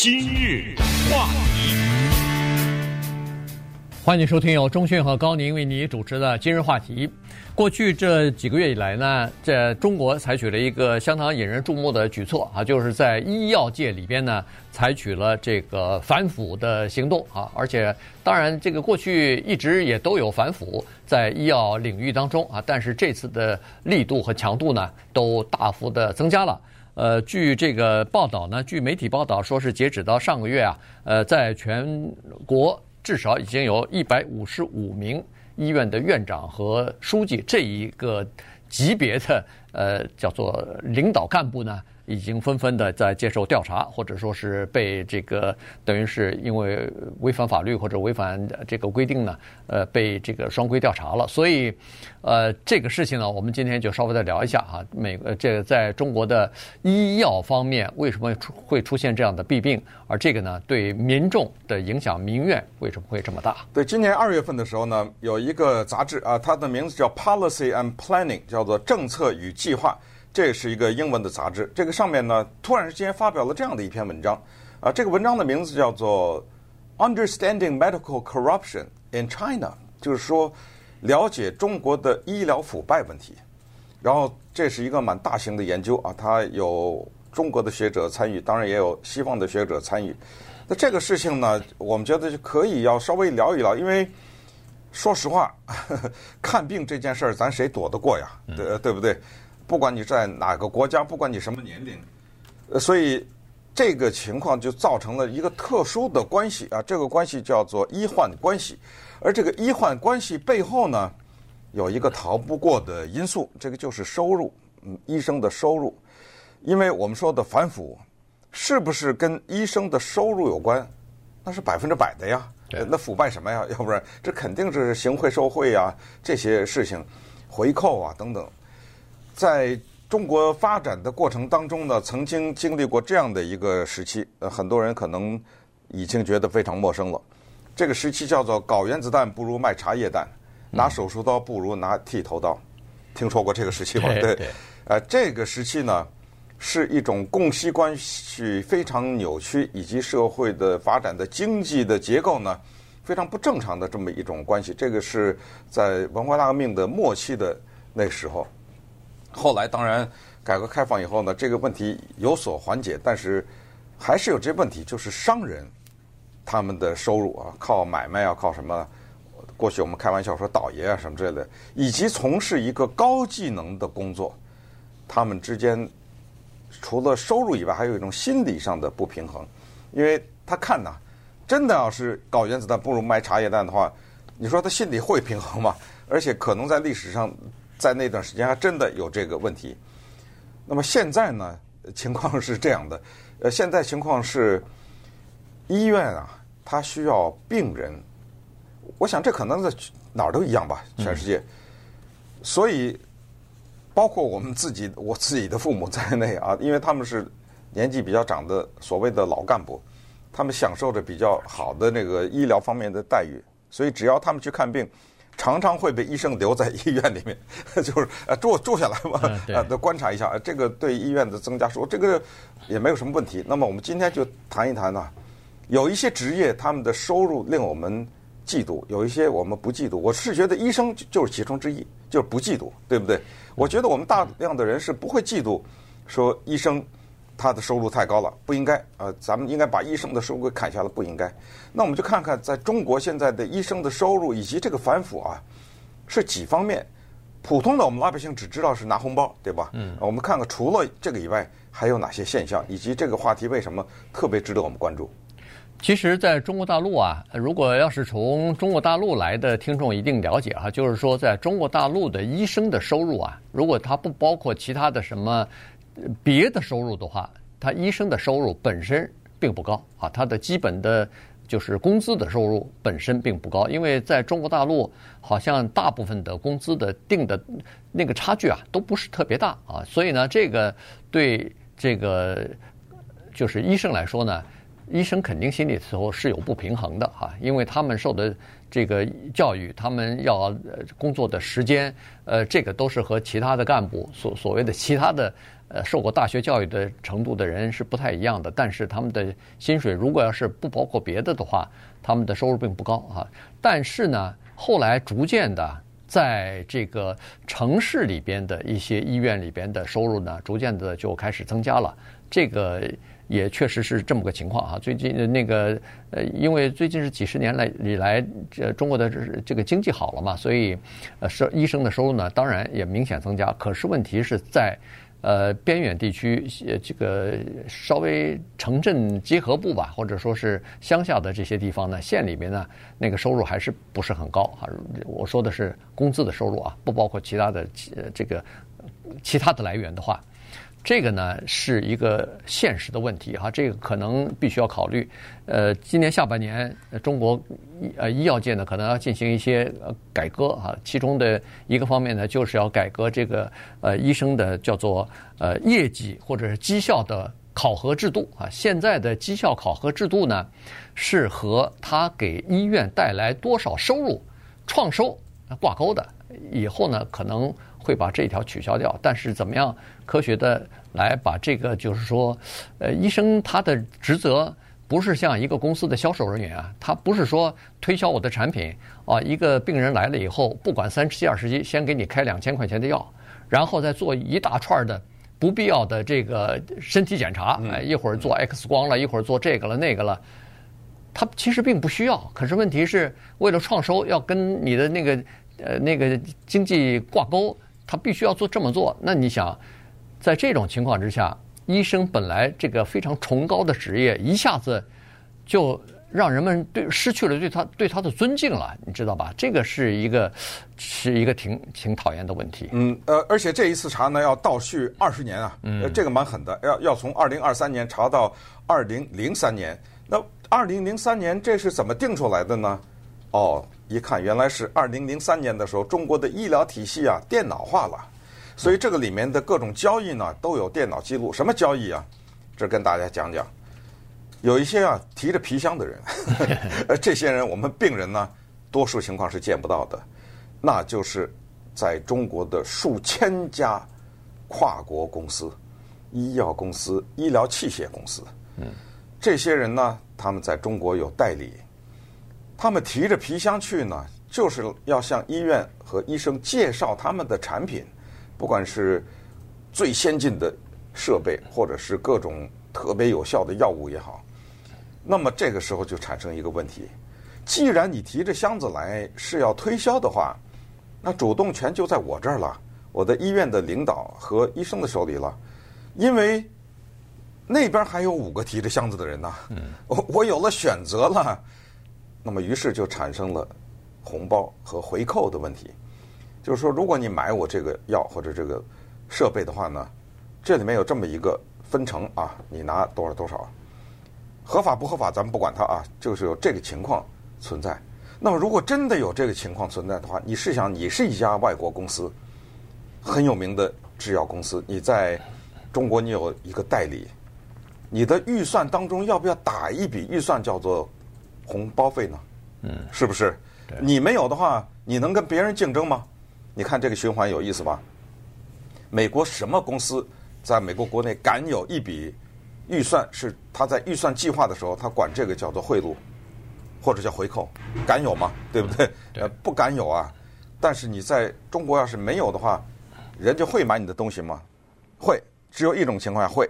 今日话题，欢迎收听由钟讯和高宁为你主持的《今日话题》。过去这几个月以来呢，在中国采取了一个相当引人注目的举措啊，就是在医药界里边呢，采取了这个反腐的行动啊。而且，当然，这个过去一直也都有反腐在医药领域当中啊，但是这次的力度和强度呢，都大幅的增加了。呃，据这个报道呢，据媒体报道说是截止到上个月啊，呃，在全国至少已经有一百五十五名医院的院长和书记这一个级别的呃叫做领导干部呢。已经纷纷的在接受调查，或者说是被这个等于是因为违反法律或者违反这个规定呢，呃，被这个双规调查了。所以，呃，这个事情呢，我们今天就稍微再聊一下哈。美呃，这在中国的医药方面为什么会出现这样的弊病？而这个呢，对民众的影响、民怨为什么会这么大？对，今年二月份的时候呢，有一个杂志啊，它的名字叫《Policy and Planning》，叫做《政策与计划》。这是一个英文的杂志，这个上面呢，突然之间发表了这样的一篇文章，啊，这个文章的名字叫做《Understanding Medical Corruption in China》，就是说了解中国的医疗腐败问题。然后这是一个蛮大型的研究啊，它有中国的学者参与，当然也有西方的学者参与。那这个事情呢，我们觉得就可以要稍微聊一聊，因为说实话，呵 呵看病这件事儿，咱谁躲得过呀？对对不对？不管你在哪个国家，不管你什么年龄，呃，所以这个情况就造成了一个特殊的关系啊，这个关系叫做医患关系，而这个医患关系背后呢，有一个逃不过的因素，这个就是收入，嗯，医生的收入，因为我们说的反腐，是不是跟医生的收入有关？那是百分之百的呀，那腐败什么呀？要不然这肯定是行贿受贿啊，这些事情，回扣啊等等。在中国发展的过程当中呢，曾经经历过这样的一个时期，呃，很多人可能已经觉得非常陌生了。这个时期叫做“搞原子弹不如卖茶叶蛋，拿手术刀不如拿剃头刀”，听说过这个时期吗？对，呃，这个时期呢，是一种供需关系非常扭曲，以及社会的发展的经济的结构呢，非常不正常的这么一种关系。这个是在文化大革命的末期的那时候。后来当然，改革开放以后呢，这个问题有所缓解，但是还是有这问题，就是商人他们的收入啊，靠买卖啊，靠什么？过去我们开玩笑说倒爷啊什么之类的，以及从事一个高技能的工作，他们之间除了收入以外，还有一种心理上的不平衡，因为他看呐，真的要是搞原子弹不如卖茶叶蛋的话，你说他心里会平衡吗？而且可能在历史上。在那段时间还真的有这个问题。那么现在呢，情况是这样的，呃，现在情况是医院啊，它需要病人。我想这可能在哪儿都一样吧，全世界。嗯、所以，包括我们自己，我自己的父母在内啊，因为他们是年纪比较长的所谓的老干部，他们享受着比较好的那个医疗方面的待遇，所以只要他们去看病。常常会被医生留在医院里面，就是呃住住下来嘛，呃都观察一下，这个对医院的增加说这个也没有什么问题。那么我们今天就谈一谈呢，有一些职业他们的收入令我们嫉妒，有一些我们不嫉妒。我是觉得医生就是其中之一，就是不嫉妒，对不对？我觉得我们大量的人是不会嫉妒，说医生。他的收入太高了，不应该。呃，咱们应该把医生的收入给砍下来，不应该。那我们就看看，在中国现在的医生的收入以及这个反腐啊，是几方面。普通的我们老百姓只知道是拿红包，对吧？嗯。我们看看除了这个以外，还有哪些现象，以及这个话题为什么特别值得我们关注？其实，在中国大陆啊，如果要是从中国大陆来的听众一定了解哈，就是说，在中国大陆的医生的收入啊，如果他不包括其他的什么。别的收入的话，他医生的收入本身并不高啊，他的基本的就是工资的收入本身并不高，因为在中国大陆，好像大部分的工资的定的那个差距啊，都不是特别大啊，所以呢，这个对这个就是医生来说呢，医生肯定心里头是有不平衡的啊，因为他们受的这个教育，他们要工作的时间，呃，这个都是和其他的干部所所谓的其他的呃受过大学教育的程度的人是不太一样的。但是他们的薪水如果要是不包括别的的话，他们的收入并不高啊。但是呢，后来逐渐的。在这个城市里边的一些医院里边的收入呢，逐渐的就开始增加了。这个也确实是这么个情况啊。最近那个呃，因为最近是几十年来以来，这中国的这个经济好了嘛，所以呃，是医生的收入呢，当然也明显增加。可是问题是在。呃，边远地区，呃，这个稍微城镇结合部吧，或者说是乡下的这些地方呢，县里面呢，那个收入还是不是很高啊？我说的是工资的收入啊，不包括其他的呃这个其他的来源的话。这个呢是一个现实的问题哈，这个可能必须要考虑。呃，今年下半年，中国医呃医药界呢可能要进行一些改革啊，其中的一个方面呢就是要改革这个呃医生的叫做呃业绩或者是绩效的考核制度啊。现在的绩效考核制度呢是和他给医院带来多少收入创收挂钩的，以后呢可能会把这条取消掉，但是怎么样科学的？来把这个，就是说，呃，医生他的职责不是像一个公司的销售人员啊，他不是说推销我的产品啊。一个病人来了以后，不管三七二十一，先给你开两千块钱的药，然后再做一大串的不必要的这个身体检查，哎，一会儿做 X 光了，一会儿做这个了那个了，他其实并不需要。可是问题是为了创收，要跟你的那个呃那个经济挂钩，他必须要做这么做。那你想？在这种情况之下，医生本来这个非常崇高的职业，一下子就让人们对失去了对他对他的尊敬了，你知道吧？这个是一个是一个挺挺讨厌的问题。嗯，呃，而且这一次查呢要倒叙二十年啊，嗯，这个蛮狠的，要要从二零二三年查到二零零三年。那二零零三年这是怎么定出来的呢？哦，一看原来是二零零三年的时候，中国的医疗体系啊电脑化了。所以这个里面的各种交易呢，都有电脑记录。什么交易啊？这跟大家讲讲。有一些啊提着皮箱的人，呃，这些人我们病人呢，多数情况是见不到的。那就是在中国的数千家跨国公司、医药公司、医疗器械公司。嗯。这些人呢，他们在中国有代理，他们提着皮箱去呢，就是要向医院和医生介绍他们的产品。不管是最先进的设备，或者是各种特别有效的药物也好，那么这个时候就产生一个问题：既然你提着箱子来是要推销的话，那主动权就在我这儿了，我的医院的领导和医生的手里了，因为那边还有五个提着箱子的人呢。我我有了选择了，那么于是就产生了红包和回扣的问题。就是说，如果你买我这个药或者这个设备的话呢，这里面有这么一个分成啊，你拿多少多少，合法不合法咱们不管它啊，就是有这个情况存在。那么如果真的有这个情况存在的话，你试想，你是一家外国公司，很有名的制药公司，你在中国你有一个代理，你的预算当中要不要打一笔预算叫做红包费呢？嗯，是不是？你没有的话，你能跟别人竞争吗？你看这个循环有意思吧？美国什么公司在美国国内敢有一笔预算是他在预算计划的时候，他管这个叫做贿赂，或者叫回扣，敢有吗？对不对？呃，不敢有啊。但是你在中国要是没有的话，人家会买你的东西吗？会，只有一种情况下会，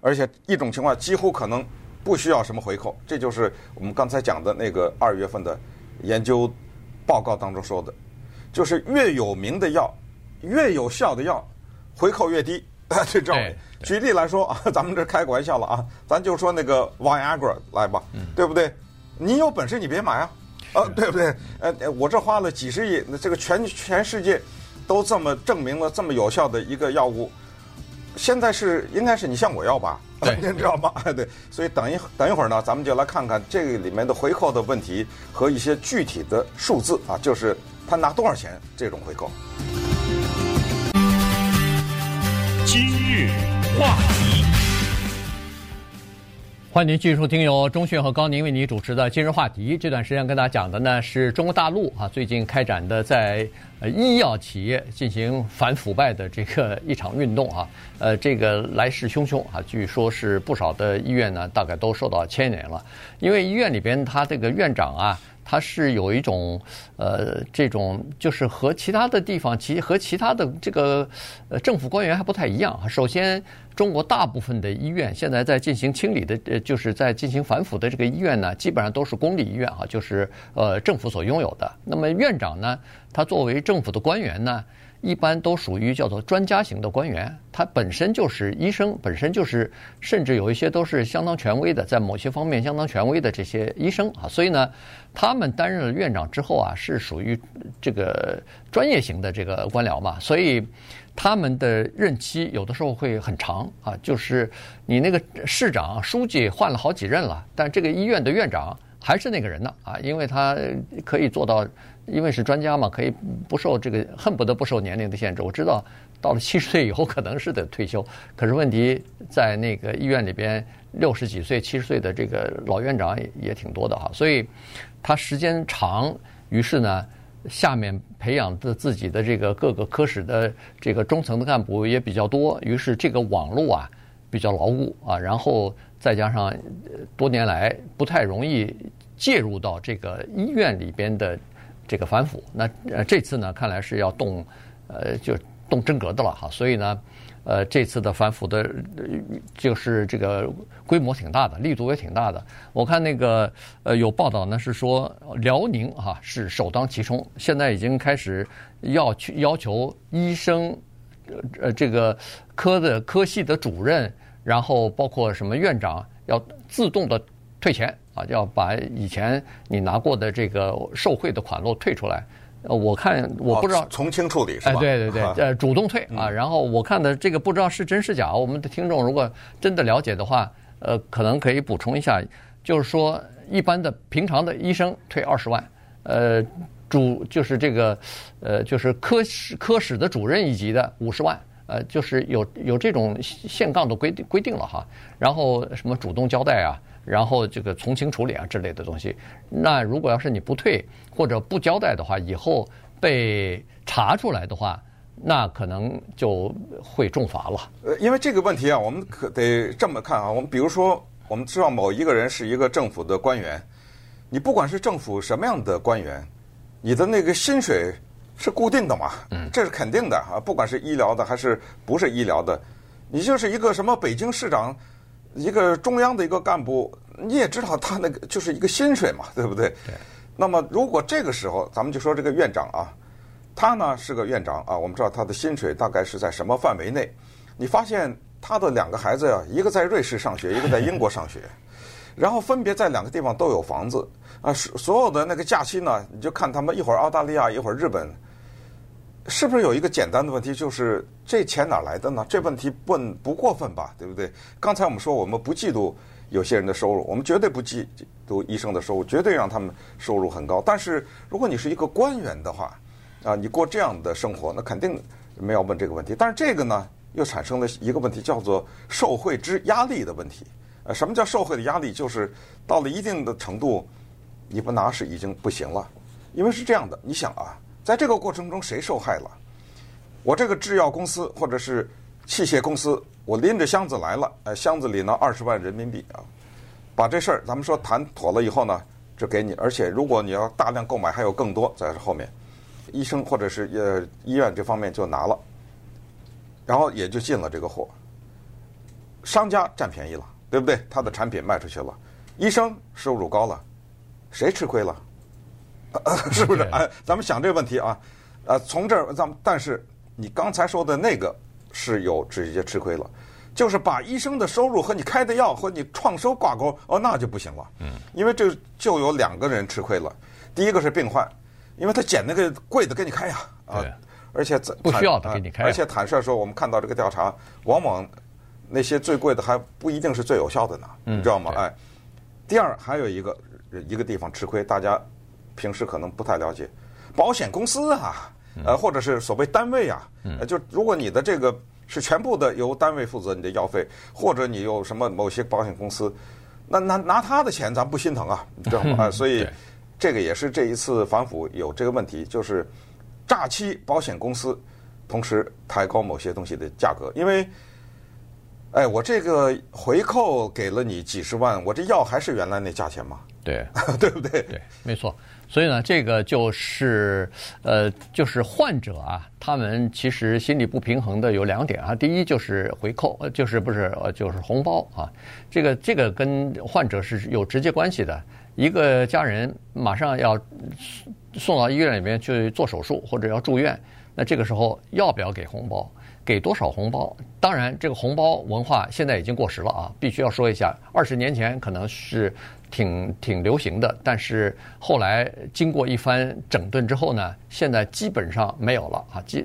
而且一种情况几乎可能不需要什么回扣。这就是我们刚才讲的那个二月份的研究报告当中说的。就是越有名的药，越有效的药，回扣越低。这照举例来说啊，咱们这开个玩笑了啊，咱就说那个 Viagra 来吧，嗯、对不对？你有本事你别买啊，啊，对不对？呃，我这花了几十亿，那这个全全世界都这么证明了这么有效的一个药物，现在是应该是你向我要吧？对，您知道吗？对，所以等一等一会儿呢，咱们就来看看这个里面的回扣的问题和一些具体的数字啊，就是。他拿多少钱？这种回扣。今日话题，欢迎您继续收听由中讯和高宁为您主持的今日话题。这段时间跟大家讲的呢是中国大陆啊最近开展的在医药企业进行反腐败的这个 一场运动啊，呃这个来势汹汹啊，据说是不少的医院呢大概都受到牵连了，因为医院里边他这个院长啊。它是有一种，呃，这种就是和其他的地方，其和其他的这个呃政府官员还不太一样。首先，中国大部分的医院现在在进行清理的，呃，就是在进行反腐的这个医院呢，基本上都是公立医院啊，就是呃政府所拥有的。那么院长呢，他作为政府的官员呢。一般都属于叫做专家型的官员，他本身就是医生，本身就是，甚至有一些都是相当权威的，在某些方面相当权威的这些医生啊，所以呢，他们担任了院长之后啊，是属于这个专业型的这个官僚嘛，所以他们的任期有的时候会很长啊，就是你那个市长、书记换了好几任了，但这个医院的院长还是那个人呢啊，因为他可以做到。因为是专家嘛，可以不受这个恨不得不受年龄的限制。我知道到了七十岁以后可能是得退休，可是问题在那个医院里边，六十几岁、七十岁的这个老院长也也挺多的哈。所以他时间长，于是呢，下面培养的自己的这个各个科室的这个中层的干部也比较多，于是这个网络啊比较牢固啊，然后再加上多年来不太容易介入到这个医院里边的。这个反腐，那呃这次呢，看来是要动，呃就动真格的了哈。所以呢，呃这次的反腐的，就是这个规模挺大的，力度也挺大的。我看那个呃有报道呢，是说辽宁哈是首当其冲，现在已经开始要去要求医生，呃这个科的科系的主任，然后包括什么院长要自动的退钱。啊，要把以前你拿过的这个受贿的款落退出来。呃，我看我不知道从轻处理是吧？哎，对对对，呃，主动退啊。然后我看的这个不知道是真是假。我们的听众如果真的了解的话，呃，可能可以补充一下。就是说，一般的平常的医生退二十万，呃，主就是这个，呃，就是科室科室的主任一级的五十万，呃，就是有有这种限杠的规定规定了哈。然后什么主动交代啊？然后这个从轻处理啊之类的东西，那如果要是你不退或者不交代的话，以后被查出来的话，那可能就会重罚了。呃，因为这个问题啊，我们可得这么看啊。我们比如说，我们知道某一个人是一个政府的官员，你不管是政府什么样的官员，你的那个薪水是固定的嘛？嗯，这是肯定的啊。不管是医疗的还是不是医疗的，你就是一个什么北京市长。一个中央的一个干部，你也知道他那个就是一个薪水嘛，对不对？对。那么如果这个时候，咱们就说这个院长啊，他呢是个院长啊，我们知道他的薪水大概是在什么范围内？你发现他的两个孩子呀，一个在瑞士上学，一个在 英国上学，然后分别在两个地方都有房子啊，所有的那个假期呢，你就看他们一会儿澳大利亚，一会儿日本。是不是有一个简单的问题，就是这钱哪来的呢？这问题问不过分吧，对不对？刚才我们说我们不嫉妒有些人的收入，我们绝对不嫉妒医生的收入，绝对让他们收入很高。但是如果你是一个官员的话，啊，你过这样的生活，那肯定没有问这个问题。但是这个呢，又产生了一个问题，叫做受贿之压力的问题。呃，什么叫受贿的压力？就是到了一定的程度，你不拿是已经不行了，因为是这样的，你想啊。在这个过程中，谁受害了？我这个制药公司或者是器械公司，我拎着箱子来了，呃，箱子里呢二十万人民币啊，把这事儿咱们说谈妥了以后呢，就给你，而且如果你要大量购买，还有更多在后面，医生或者是呃医院这方面就拿了，然后也就进了这个货，商家占便宜了，对不对？他的产品卖出去了，医生收入高了，谁吃亏了？是不是？哎，咱们想这个问题啊，呃，从这儿咱们，但是你刚才说的那个是有直接吃亏了，就是把医生的收入和你开的药和你创收挂钩，哦，那就不行了。嗯，因为这就有两个人吃亏了。第一个是病患，因为他捡那个贵的给你开呀，啊，而且不需要他给你开，而且坦率说，我们看到这个调查，往往那些最贵的还不一定是最有效的呢，你知道吗？哎，第二还有一个一个地方吃亏，大家。平时可能不太了解，保险公司啊，呃，或者是所谓单位啊，呃，就如果你的这个是全部的由单位负责你的药费，或者你有什么某些保险公司，那拿拿他的钱，咱不心疼啊，知道吗？所以这个也是这一次反腐有这个问题，就是诈欺保险公司，同时抬高某些东西的价格，因为。哎，我这个回扣给了你几十万，我这药还是原来那价钱吗？对，对不对？对，没错。所以呢，这个就是呃，就是患者啊，他们其实心理不平衡的有两点啊。第一就是回扣，就是不是，就是红包啊。这个这个跟患者是有直接关系的。一个家人马上要送到医院里面去做手术或者要住院，那这个时候要不要给红包？给多少红包？当然，这个红包文化现在已经过时了啊！必须要说一下，二十年前可能是挺挺流行的，但是后来经过一番整顿之后呢，现在基本上没有了啊！基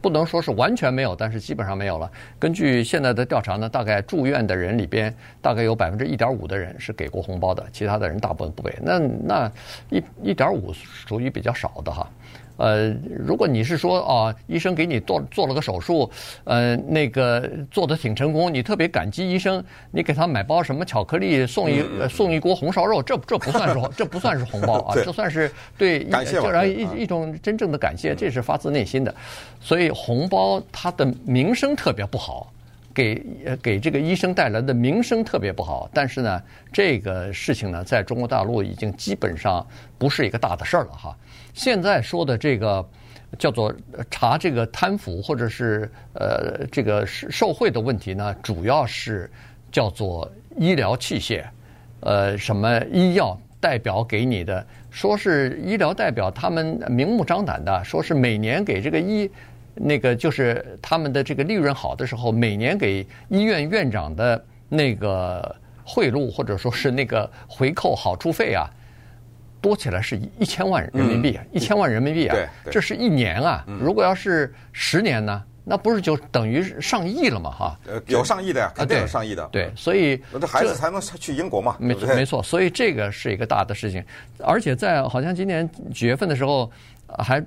不能说是完全没有，但是基本上没有了。根据现在的调查呢，大概住院的人里边，大概有百分之一点五的人是给过红包的，其他的人大部分不给。那那一一点五属于比较少的哈。呃，如果你是说啊，医生给你做做了个手术，呃，那个做的挺成功，你特别感激医生，你给他买包什么巧克力，送一送一锅红烧肉，这这不算是 这不算是红包啊，这算是对感谢就一一种真正的感谢，这是发自内心的。所以红包它的名声特别不好，给给这个医生带来的名声特别不好。但是呢，这个事情呢，在中国大陆已经基本上不是一个大的事儿了哈。现在说的这个叫做查这个贪腐或者是呃这个受贿的问题呢，主要是叫做医疗器械，呃什么医药代表给你的，说是医疗代表，他们明目张胆的说是每年给这个医那个就是他们的这个利润好的时候，每年给医院院长的那个贿赂或者说是那个回扣好处费啊。多起来是一千万人民币，一千万人民币啊！这是一年啊！如果要是十年呢，那不是就等于上亿了嘛？哈，呃，有上亿的呀，肯定有上亿的。对，所以这孩子才能去英国嘛？没错，没错。所以这个是一个大的事情，而且在好像今年几月份的时候。还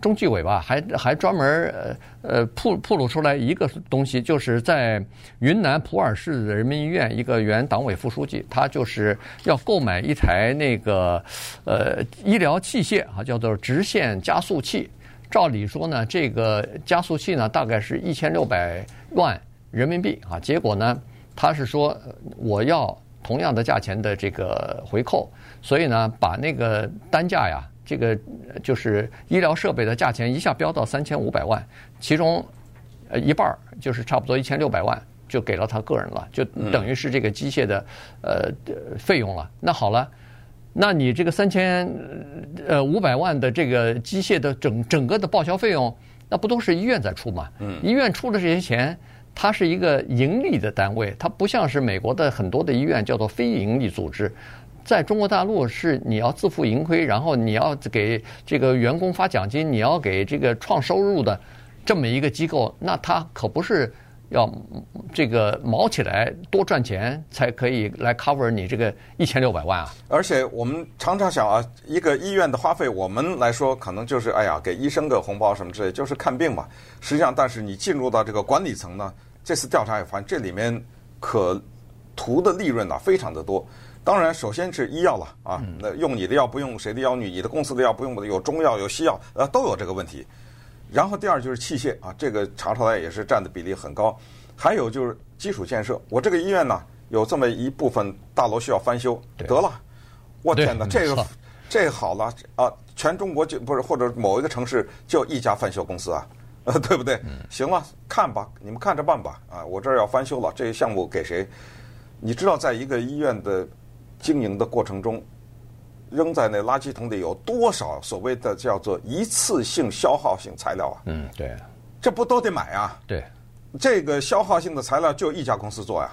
中纪委吧，还还专门呃呃曝曝露出来一个东西，就是在云南普洱市的人民医院，一个原党委副书记，他就是要购买一台那个呃医疗器械啊，叫做直线加速器。照理说呢，这个加速器呢大概是一千六百万人民币啊，结果呢他是说我要同样的价钱的这个回扣，所以呢把那个单价呀。这个就是医疗设备的价钱一下飙到三千五百万，其中呃一半儿就是差不多一千六百万就给了他个人了，就等于是这个机械的呃费用了。那好了，那你这个三千呃五百万的这个机械的整整个的报销费用，那不都是医院在出吗？医院出的这些钱，它是一个盈利的单位，它不像是美国的很多的医院叫做非盈利组织。在中国大陆是你要自负盈亏，然后你要给这个员工发奖金，你要给这个创收入的这么一个机构，那他可不是要这个卯起来多赚钱才可以来 cover 你这个一千六百万啊！而且我们常常想啊，一个医院的花费，我们来说可能就是哎呀，给医生个红包什么之类，就是看病嘛。实际上，但是你进入到这个管理层呢，这次调查也发现这里面可图的利润啊非常的多。当然，首先是医药了啊，那用你的药不用谁的药，你你的公司的药不用的，有中药有西药，呃，都有这个问题。然后第二就是器械啊，这个查出来也是占的比例很高。还有就是基础建设，我这个医院呢有这么一部分大楼需要翻修，得了，我天哪，这个这个好了啊，全中国就不是或者某一个城市就一家翻修公司啊，呃，对不对？行了，看吧，你们看着办吧啊，我这儿要翻修了，这个项目给谁？你知道，在一个医院的。经营的过程中，扔在那垃圾桶里有多少所谓的叫做一次性消耗性材料啊？嗯，对，这不都得买啊？对，这个消耗性的材料就一家公司做呀，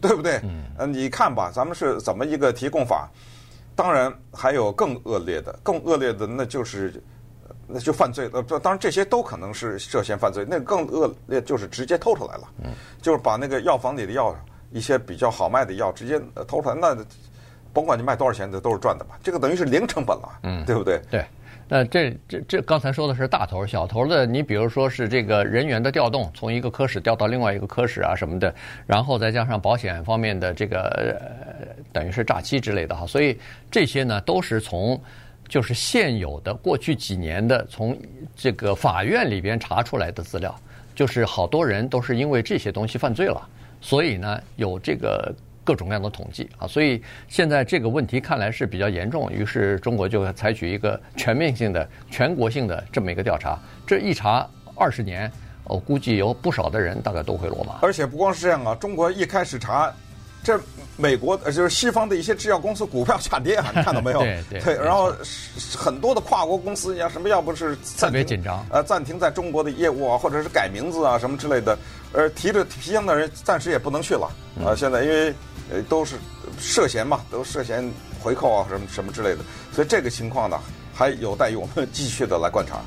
对不对？嗯，呃，你看吧，咱们是怎么一个提供法？当然还有更恶劣的，更恶劣的那就是那就犯罪。呃，当然这些都可能是涉嫌犯罪。那更恶劣就是直接偷出来了，嗯，就是把那个药房里的药，一些比较好卖的药直接偷出来，那。甭管你卖多少钱，这都是赚的吧？这个等于是零成本了，嗯，对不对？对，那这这这刚才说的是大头，小头的，你比如说是这个人员的调动，从一个科室调到另外一个科室啊什么的，然后再加上保险方面的这个、呃、等于是诈欺之类的哈，所以这些呢都是从就是现有的过去几年的从这个法院里边查出来的资料，就是好多人都是因为这些东西犯罪了，所以呢有这个。各种各样的统计啊，所以现在这个问题看来是比较严重，于是中国就采取一个全面性的、全国性的这么一个调查。这一查二十年，我估计有不少的人大概都会落马。而且不光是这样啊，中国一开始查，这美国呃就是西方的一些制药公司股票下跌啊，你看到没有？对 对。对，然后很多的跨国公司呀，什么要不是特别紧张，呃，暂停在中国的业务啊，或者是改名字啊什么之类的，呃，提着皮箱的人暂时也不能去了啊。现在因为。呃，都是涉嫌嘛，都涉嫌回扣啊，什么什么之类的，所以这个情况呢，还有待于我们继续的来观察。